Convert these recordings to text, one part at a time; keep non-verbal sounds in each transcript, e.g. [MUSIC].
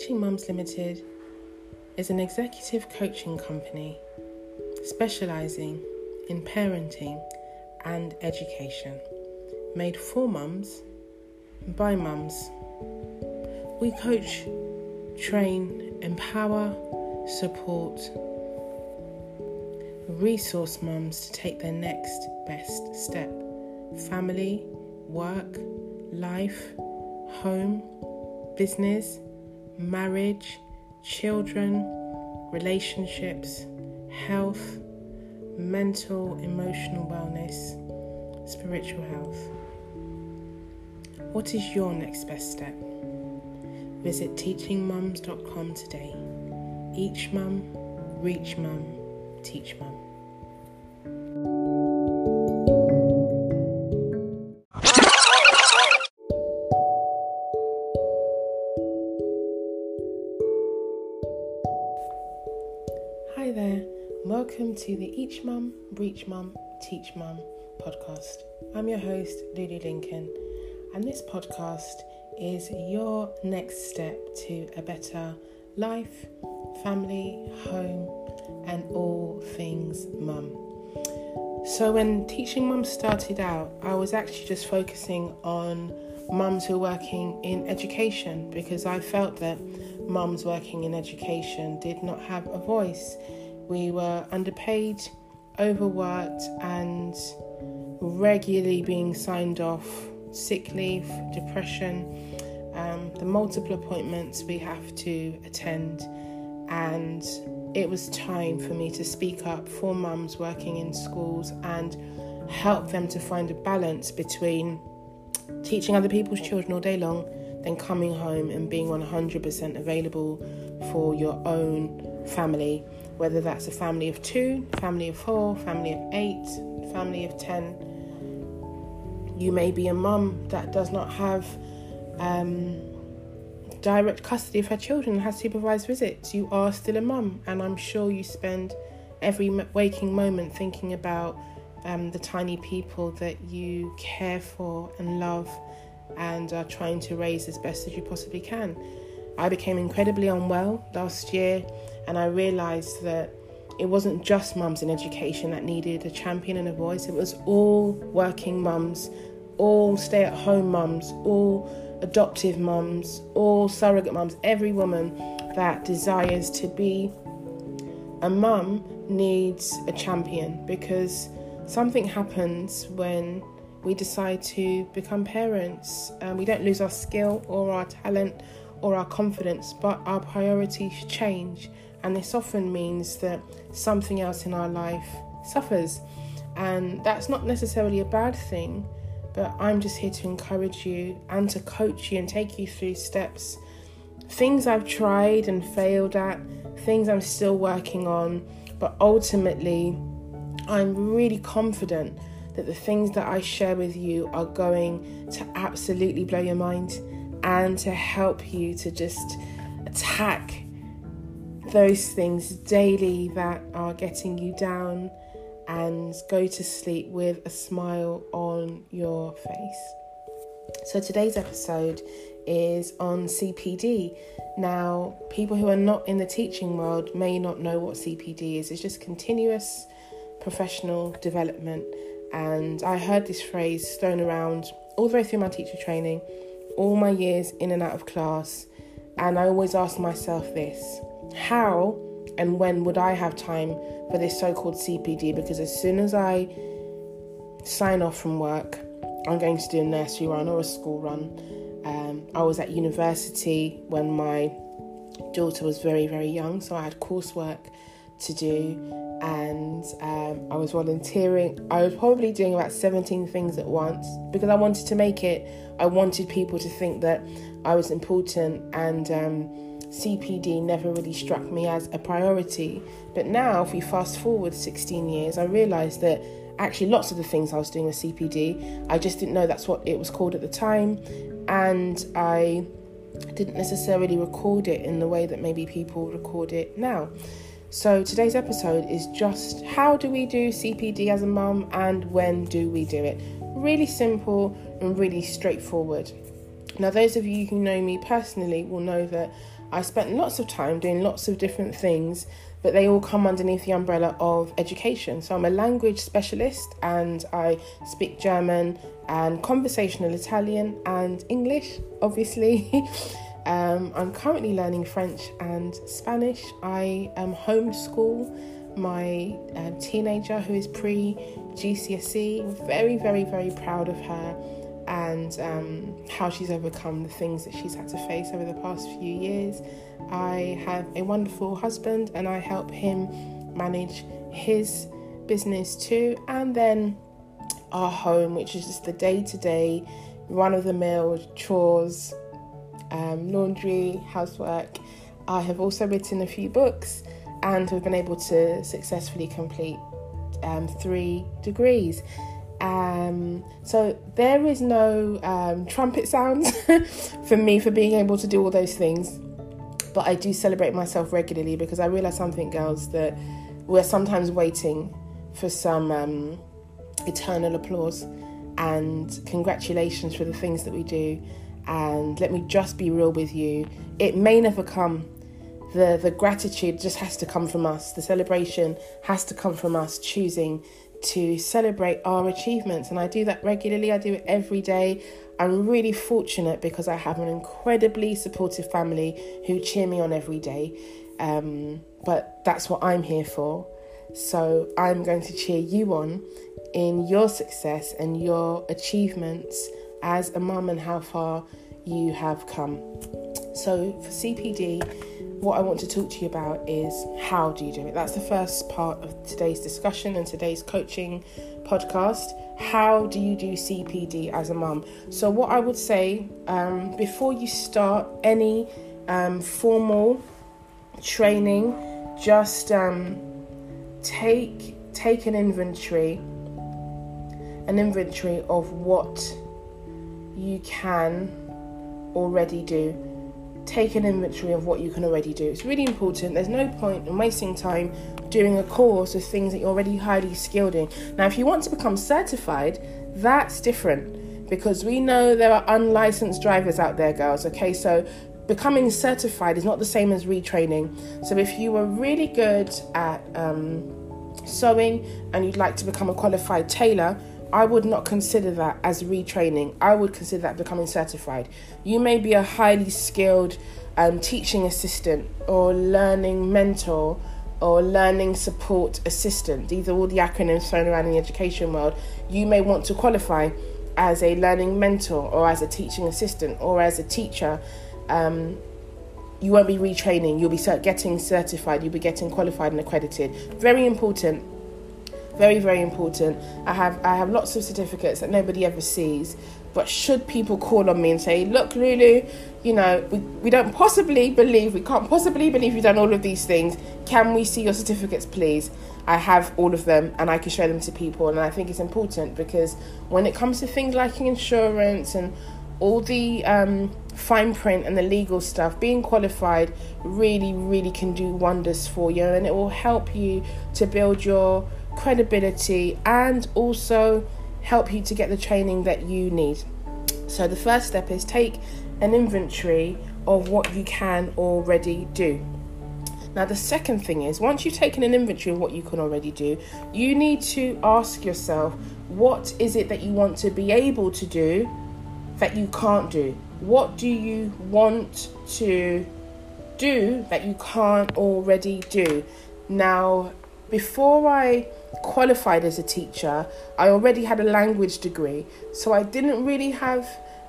Teaching Mums Limited is an executive coaching company specializing in parenting and education, made for mums by mums. We coach, train, empower, support, resource mums to take their next best step family, work, life, home, business, marriage, children, relationships, health, mental, emotional wellness, spiritual health. What is your next best step? Visit teachingmums.com today. Each mum, reach mum, teach mum. To the Each Mum, Reach Mum, Teach Mum podcast. I'm your host, Lulu Lincoln, and this podcast is your next step to a better life, family, home, and all things mum. So, when Teaching Mum started out, I was actually just focusing on mums who are working in education because I felt that mums working in education did not have a voice. We were underpaid, overworked, and regularly being signed off sick leave, depression, um, the multiple appointments we have to attend. And it was time for me to speak up for mums working in schools and help them to find a balance between teaching other people's children all day long, then coming home and being 100% available for your own family, whether that's a family of two, family of four, family of eight, family of 10. You may be a mum that does not have um, direct custody of her children and has supervised visits. You are still a mum, and I'm sure you spend every waking moment thinking about um, the tiny people that you care for and love and are trying to raise as best as you possibly can. I became incredibly unwell last year and I realised that it wasn't just mums in education that needed a champion and a voice, it was all working mums, all stay at home mums, all adoptive mums, all surrogate mums, every woman that desires to be a mum needs a champion because something happens when we decide to become parents. Um, we don't lose our skill or our talent or our confidence, but our priorities change. And this often means that something else in our life suffers. And that's not necessarily a bad thing, but I'm just here to encourage you and to coach you and take you through steps. Things I've tried and failed at, things I'm still working on, but ultimately, I'm really confident that the things that I share with you are going to absolutely blow your mind and to help you to just attack those things daily that are getting you down and go to sleep with a smile on your face. So, today's episode is on CPD. Now, people who are not in the teaching world may not know what CPD is, it's just continuous professional development. And I heard this phrase thrown around all the way through my teacher training, all my years in and out of class. And I always asked myself this how and when would I have time for this so called CPD? Because as soon as I sign off from work, I'm going to do a nursery run or a school run. Um, I was at university when my daughter was very, very young, so I had coursework to do and um, I was volunteering. I was probably doing about 17 things at once because I wanted to make it. I wanted people to think that I was important, and um, CPD never really struck me as a priority. But now, if we fast forward 16 years, I realised that actually lots of the things I was doing with CPD, I just didn't know that's what it was called at the time, and I didn't necessarily record it in the way that maybe people record it now. So today's episode is just how do we do CPD as a mum and when do we do it? Really simple and really straightforward. Now, those of you who know me personally will know that I spent lots of time doing lots of different things, but they all come underneath the umbrella of education. So I'm a language specialist and I speak German and conversational Italian and English, obviously. [LAUGHS] um, I'm currently learning French and Spanish. I um, homeschool my uh, teenager who is pre GCSE. Very, very, very proud of her and um, how she's overcome the things that she's had to face over the past few years. I have a wonderful husband and I help him manage his business too, and then our home, which is just the day to day, run of the mill chores, um, laundry, housework. I have also written a few books and have been able to successfully complete um, three degrees. Um, so there is no um, trumpet sounds [LAUGHS] for me for being able to do all those things, but I do celebrate myself regularly because I realize something, girls, that we're sometimes waiting for some um, eternal applause and congratulations for the things that we do. And let me just be real with you, it may never come. The, the gratitude just has to come from us. The celebration has to come from us choosing to celebrate our achievements. And I do that regularly, I do it every day. I'm really fortunate because I have an incredibly supportive family who cheer me on every day. Um, but that's what I'm here for. So I'm going to cheer you on in your success and your achievements as a mum and how far you have come. So for CPD, what I want to talk to you about is how do you do it? That's the first part of today's discussion and today's coaching podcast. How do you do CPD as a mum? So, what I would say um, before you start any um, formal training, just um, take take an inventory, an inventory of what you can already do take an inventory of what you can already do. It's really important. There's no point in wasting time doing a course of things that you're already highly skilled in. Now, if you want to become certified, that's different because we know there are unlicensed drivers out there, girls. Okay, so becoming certified is not the same as retraining. So if you were really good at um, sewing and you'd like to become a qualified tailor, I would not consider that as retraining. I would consider that becoming certified. You may be a highly skilled um, teaching assistant or learning mentor or learning support assistant. These are all the acronyms thrown around in the education world. You may want to qualify as a learning mentor or as a teaching assistant or as a teacher. Um, you won't be retraining, you'll be getting certified, you'll be getting qualified and accredited. Very important very very important. I have i have lots of certificates that nobody ever sees but should people call on me and say look lulu you know we, we don't possibly believe we can't possibly believe you've done all of these things. Can we see your certificates please? I have all of them and i can show them to people and i think it's important because when it comes to things like insurance and all the um, fine print and the legal stuff, being qualified really, really can do wonders for you and it will help you to build your credibility, and also help you to get the training that you need. So, the first step is take an inventory of what you can already do. Now, the second thing is once you've taken an inventory of what you can already do, you need to ask yourself what is it that you want to be able to do that you can't do? What do you want to do that you can't already do? Now, before I qualified as a teacher, I already had a language degree, so I didn't really have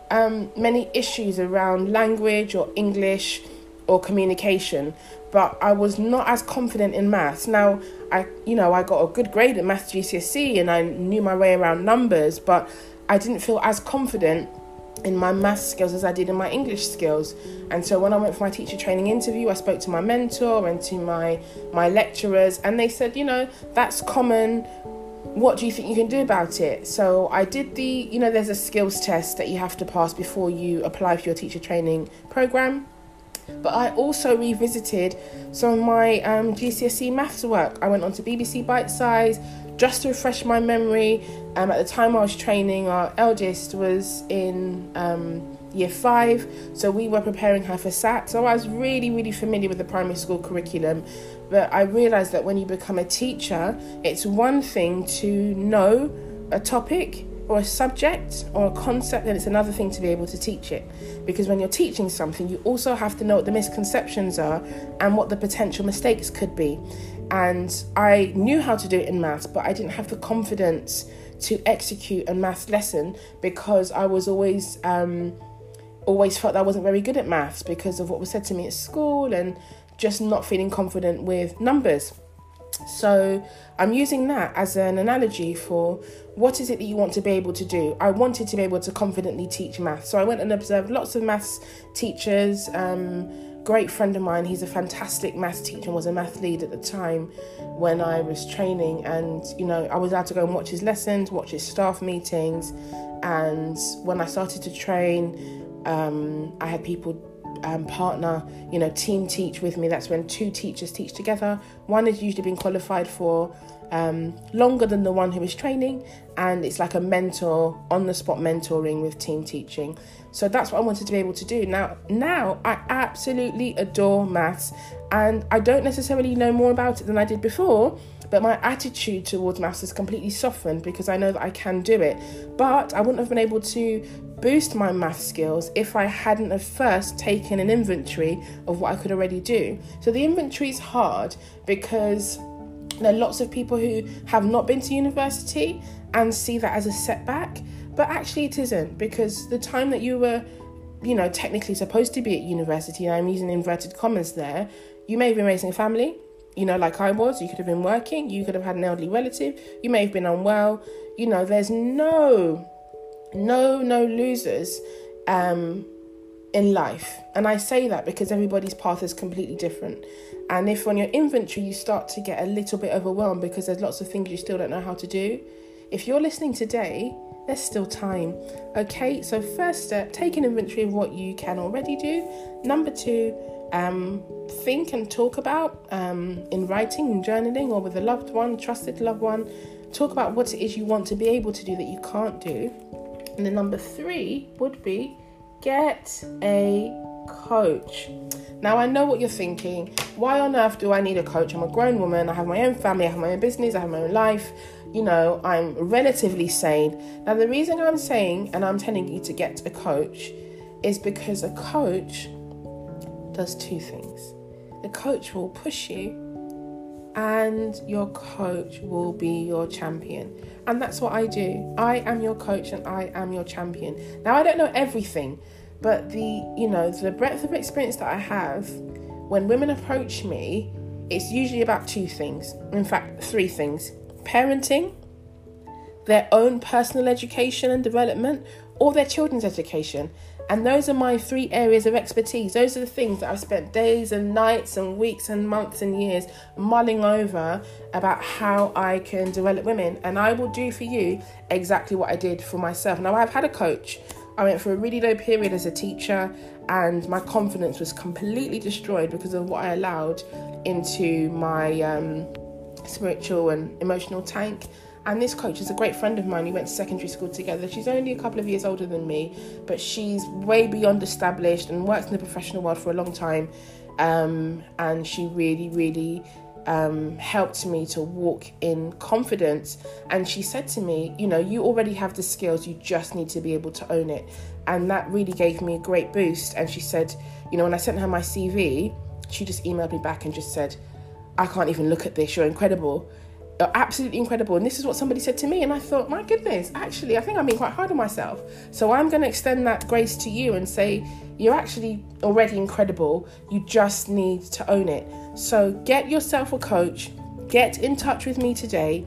um, many issues around language or English or communication. But I was not as confident in maths. Now, I you know I got a good grade at maths GCSE and I knew my way around numbers, but I didn't feel as confident in my math skills as I did in my English skills. And so when I went for my teacher training interview, I spoke to my mentor and to my my lecturers and they said, you know, that's common. What do you think you can do about it? So I did the, you know, there's a skills test that you have to pass before you apply for your teacher training program. But I also revisited some of my um, GCSE maths work. I went on to BBC Bitesize, just to refresh my memory, um, at the time I was training, our eldest was in um, year five. So we were preparing her for SAT. So I was really, really familiar with the primary school curriculum. But I realized that when you become a teacher, it's one thing to know a topic or a subject or a concept, then it's another thing to be able to teach it. Because when you're teaching something, you also have to know what the misconceptions are and what the potential mistakes could be. And I knew how to do it in maths, but I didn't have the confidence to execute a maths lesson because I was always um, always felt that I wasn't very good at maths because of what was said to me at school and just not feeling confident with numbers. So I'm using that as an analogy for what is it that you want to be able to do. I wanted to be able to confidently teach maths, so I went and observed lots of maths teachers. Um, great friend of mine, he's a fantastic maths teacher and was a math lead at the time when I was training. And you know, I was allowed to go and watch his lessons, watch his staff meetings, and when I started to train, um, I had people um, partner, you know, team teach with me. That's when two teachers teach together. One has usually been qualified for um, longer than the one who is training, and it's like a mentor on the spot mentoring with team teaching. So that's what I wanted to be able to do. Now, now I absolutely adore maths, and I don't necessarily know more about it than I did before. But my attitude towards maths has completely softened because I know that I can do it. But I wouldn't have been able to boost my math skills if I hadn't have first taken an inventory of what I could already do. So the inventory is hard because there are lots of people who have not been to university and see that as a setback, but actually it isn't because the time that you were, you know, technically supposed to be at university, and I'm using inverted commas there, you may have been raising a family, you know, like I was, you could have been working, you could have had an elderly relative, you may have been unwell. You know, there's no, no, no losers um, in life. And I say that because everybody's path is completely different. And if on your inventory you start to get a little bit overwhelmed because there's lots of things you still don't know how to do, if you're listening today, there's still time. Okay, so first step, take an inventory of what you can already do. Number two, um, think and talk about um, in writing and journaling or with a loved one, trusted loved one. Talk about what it is you want to be able to do that you can't do. And then number three would be get a coach. Now, I know what you're thinking. Why on earth do I need a coach? I'm a grown woman. I have my own family. I have my own business. I have my own life. You know, I'm relatively sane. Now, the reason I'm saying and I'm telling you to get a coach is because a coach does two things. The coach will push you, and your coach will be your champion. And that's what I do. I am your coach and I am your champion. Now, I don't know everything, but the, you know, the breadth of experience that I have, when women approach me, it's usually about two things. In fact, three things parenting, their own personal education and development, or their children's education. And those are my three areas of expertise. Those are the things that I've spent days and nights and weeks and months and years mulling over about how I can develop women. And I will do for you exactly what I did for myself. Now, I've had a coach. I went through a really low period as a teacher, and my confidence was completely destroyed because of what I allowed into my um, spiritual and emotional tank. And this coach is a great friend of mine. We went to secondary school together. She's only a couple of years older than me, but she's way beyond established and works in the professional world for a long time. Um, and she really, really um, helped me to walk in confidence. And she said to me, You know, you already have the skills, you just need to be able to own it. And that really gave me a great boost. And she said, You know, when I sent her my CV, she just emailed me back and just said, I can't even look at this, you're incredible You're absolutely incredible. And this is what somebody said to me. And I thought, my goodness, actually, I think I'm being quite hard on myself. So I'm going to extend that grace to you and say, you're actually already incredible. You just need to own it. So get yourself a coach, get in touch with me today.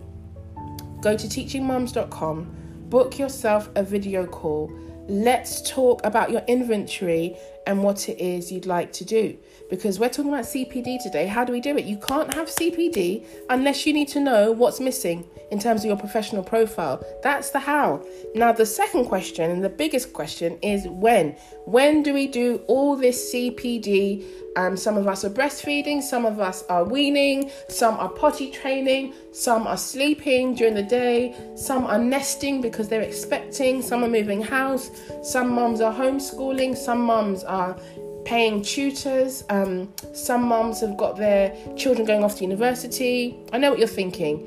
Go to teachingmums.com, book yourself a video call. Let's talk about your inventory and what it is you'd like to do. Because we're talking about CPD today. How do we do it? You can't have CPD unless you need to know what's missing in terms of your professional profile. That's the how. Now, the second question and the biggest question is when. When do we do all this CPD? Um, some of us are breastfeeding, some of us are weaning, some are potty training, some are sleeping during the day, some are nesting because they're expecting, some are moving house, some mums are homeschooling, some mums are paying tutors, um, some mums have got their children going off to university. I know what you're thinking.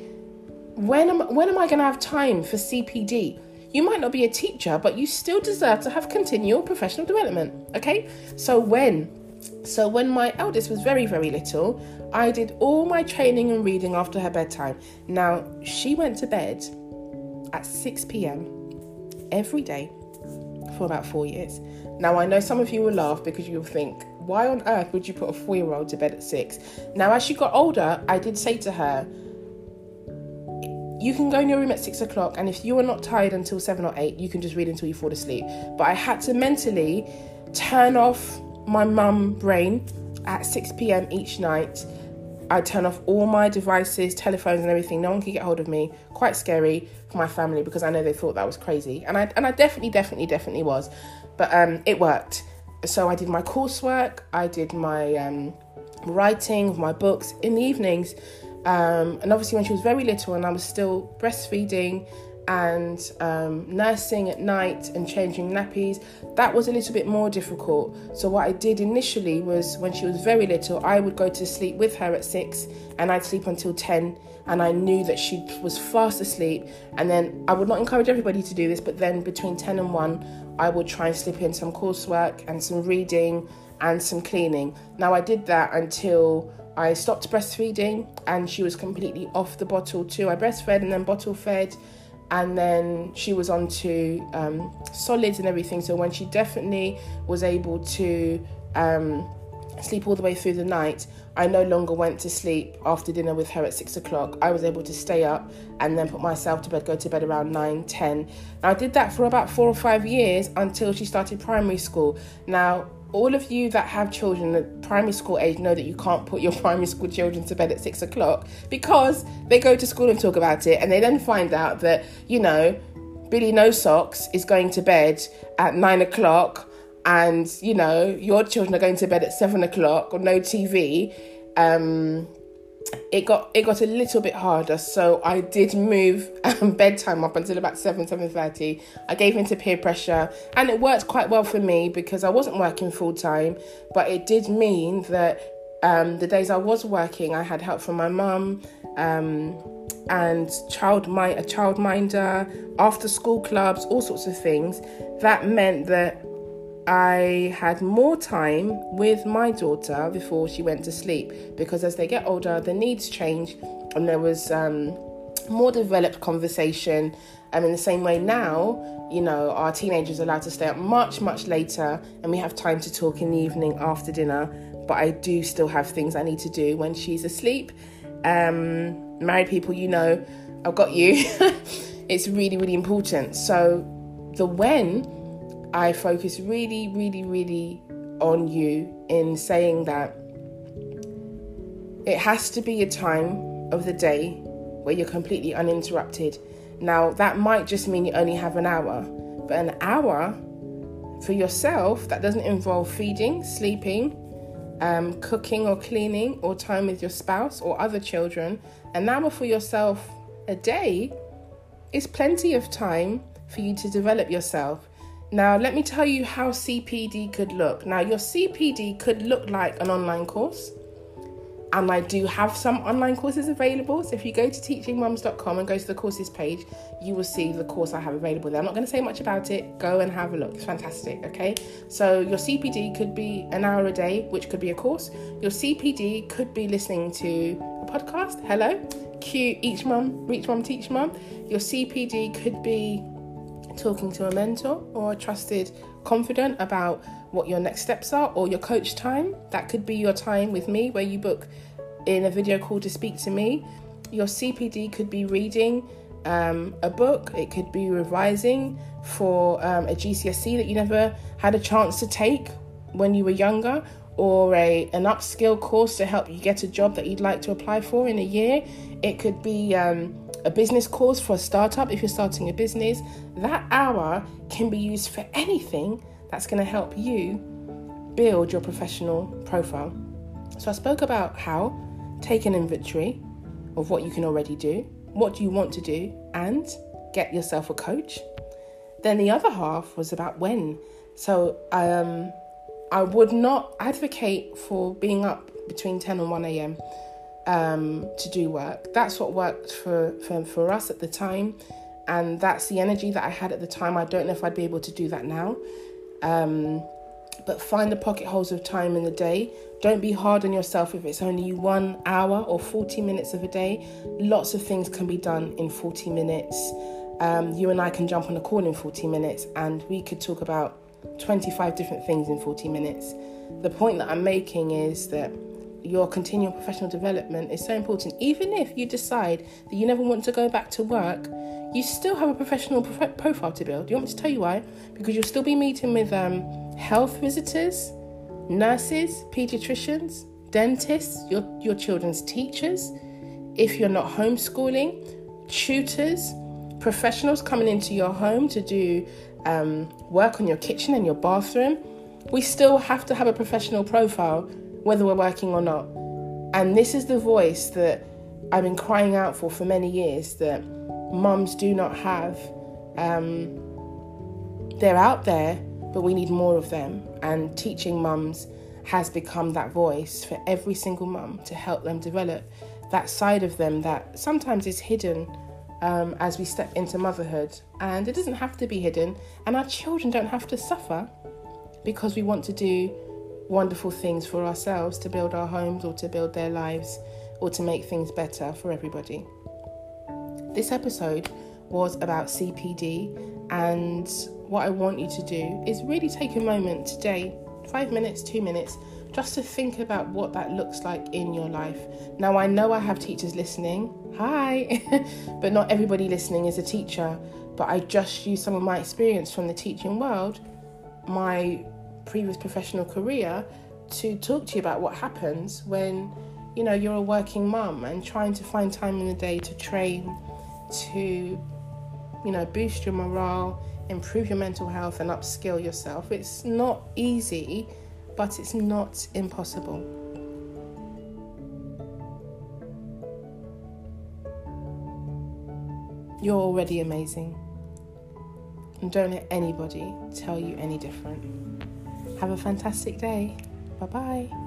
When am, when am I going to have time for CPD? You might not be a teacher, but you still deserve to have continual professional development. Okay? So, when? So, when my eldest was very, very little, I did all my training and reading after her bedtime. Now, she went to bed at 6 pm every day for about four years. Now, I know some of you will laugh because you'll think, why on earth would you put a four year old to bed at six? Now, as she got older, I did say to her, you can go in your room at six o'clock, and if you are not tired until seven or eight, you can just read until you fall asleep. But I had to mentally turn off my mum brain at 6 p.m. each night. I turn off all my devices, telephones, and everything. No one can get hold of me. Quite scary for my family because I know they thought that was crazy, and I and I definitely, definitely, definitely was. But um, it worked. So I did my coursework. I did my um, writing, my books in the evenings. Um, and obviously, when she was very little and I was still breastfeeding and um, nursing at night and changing nappies, that was a little bit more difficult. So, what I did initially was when she was very little, I would go to sleep with her at six and I'd sleep until 10. And I knew that she was fast asleep. And then I would not encourage everybody to do this, but then between 10 and 1, I would try and slip in some coursework and some reading and some cleaning. Now, I did that until I stopped breastfeeding and she was completely off the bottle too. I breastfed and then bottle fed and then she was on to um, solids and everything. So when she definitely was able to um, sleep all the way through the night, I no longer went to sleep after dinner with her at six o'clock. I was able to stay up and then put myself to bed, go to bed around nine, ten. Now I did that for about four or five years until she started primary school. Now all of you that have children at primary school age know that you can't put your [LAUGHS] primary school children to bed at six o'clock because they go to school and talk about it and they then find out that, you know, Billy No Socks is going to bed at nine o'clock and, you know, your children are going to bed at seven o'clock or no TV. Um, it got it got a little bit harder so i did move um, [LAUGHS] bedtime up until about 7 7.30 i gave into peer pressure and it worked quite well for me because i wasn't working full time but it did mean that um, the days i was working i had help from my mum um, and child mind a child minder after school clubs all sorts of things that meant that I had more time with my daughter before she went to sleep because as they get older, the needs change, and there was um, more developed conversation. And in the same way now, you know, our teenagers are allowed to stay up much, much later, and we have time to talk in the evening after dinner. But I do still have things I need to do when she's asleep. Um, married people, you know, I've got you. [LAUGHS] it's really, really important. So the when I focus really, really, really on you in saying that it has to be a time of the day where you're completely uninterrupted. Now, that might just mean you only have an hour, but an hour for yourself that doesn't involve feeding, sleeping, um, cooking or cleaning, or time with your spouse or other children, an hour for yourself a day is plenty of time for you to develop yourself. Now, let me tell you how CPD could look. Now, your CPD could look like an online course, and I do have some online courses available. So, if you go to teachingmums.com and go to the courses page, you will see the course I have available there. I'm not going to say much about it, go and have a look. It's fantastic, okay? So, your CPD could be an hour a day, which could be a course. Your CPD could be listening to a podcast. Hello, cue each mum, reach mum, teach mum. Your CPD could be talking to a mentor or a trusted confidant about what your next steps are or your coach time. That could be your time with me where you book in a video call to speak to me. Your CPD could be reading um, a book, it could be revising for um, a GCSE that you never had a chance to take when you were younger or a an upskill course to help you get a job that you'd like to apply for in a year. It could be um, a business course for a startup if you're starting a business. That hour can be used for anything that's going to help you build your professional profile. So I spoke about how take an inventory of what you can already do, what do you want to do, and get yourself a coach. Then the other half was about when. So um, I would not advocate for being up between 10 and 1 a.m. Um, to do work. That's what worked for, for, for us at the time. And that's the energy that I had at the time. I don't know if I'd be able to do that now. Um, but find the pocket holes of time in the day. Don't be hard on yourself if it's only one hour or 40 minutes of a day. Lots of things can be done in 40 minutes. Um, you and I can jump on a call in 40 minutes and we could talk about 25 different things in 40 minutes. The point that I'm making is that your continual professional development is so important. Even if you decide that you never want to go back to work, you still have a professional prof- profile to build. Do You want me to tell you why? Because you'll still be meeting with um, health visitors, nurses, pediatricians, dentists, your, your children's teachers. If you're not homeschooling, tutors, professionals coming into your home to do um, work on your kitchen and your bathroom, we still have to have a professional profile whether we're working or not. And this is the voice that I've been crying out for for many years that mums do not have. Um, they're out there, but we need more of them. And teaching mums has become that voice for every single mum to help them develop that side of them that sometimes is hidden um, as we step into motherhood. And it doesn't have to be hidden, and our children don't have to suffer because we want to do wonderful things for ourselves to build our homes or to build their lives or to make things better for everybody. This episode was about CPD, and what I want you to do is really take a moment today five minutes, two minutes just to think about what that looks like in your life. Now, I know I have teachers listening. Hi. [LAUGHS] but not everybody listening is a teacher. But I just use some of my experience from the teaching world, my previous professional career, to talk to you about what happens when, you know, you're a working mum and trying to find time in the day to train, to, you know, boost your morale, improve your mental health, and upskill yourself. It's not easy but it's not impossible. You're already amazing. And don't let anybody tell you any different. Have a fantastic day. Bye bye.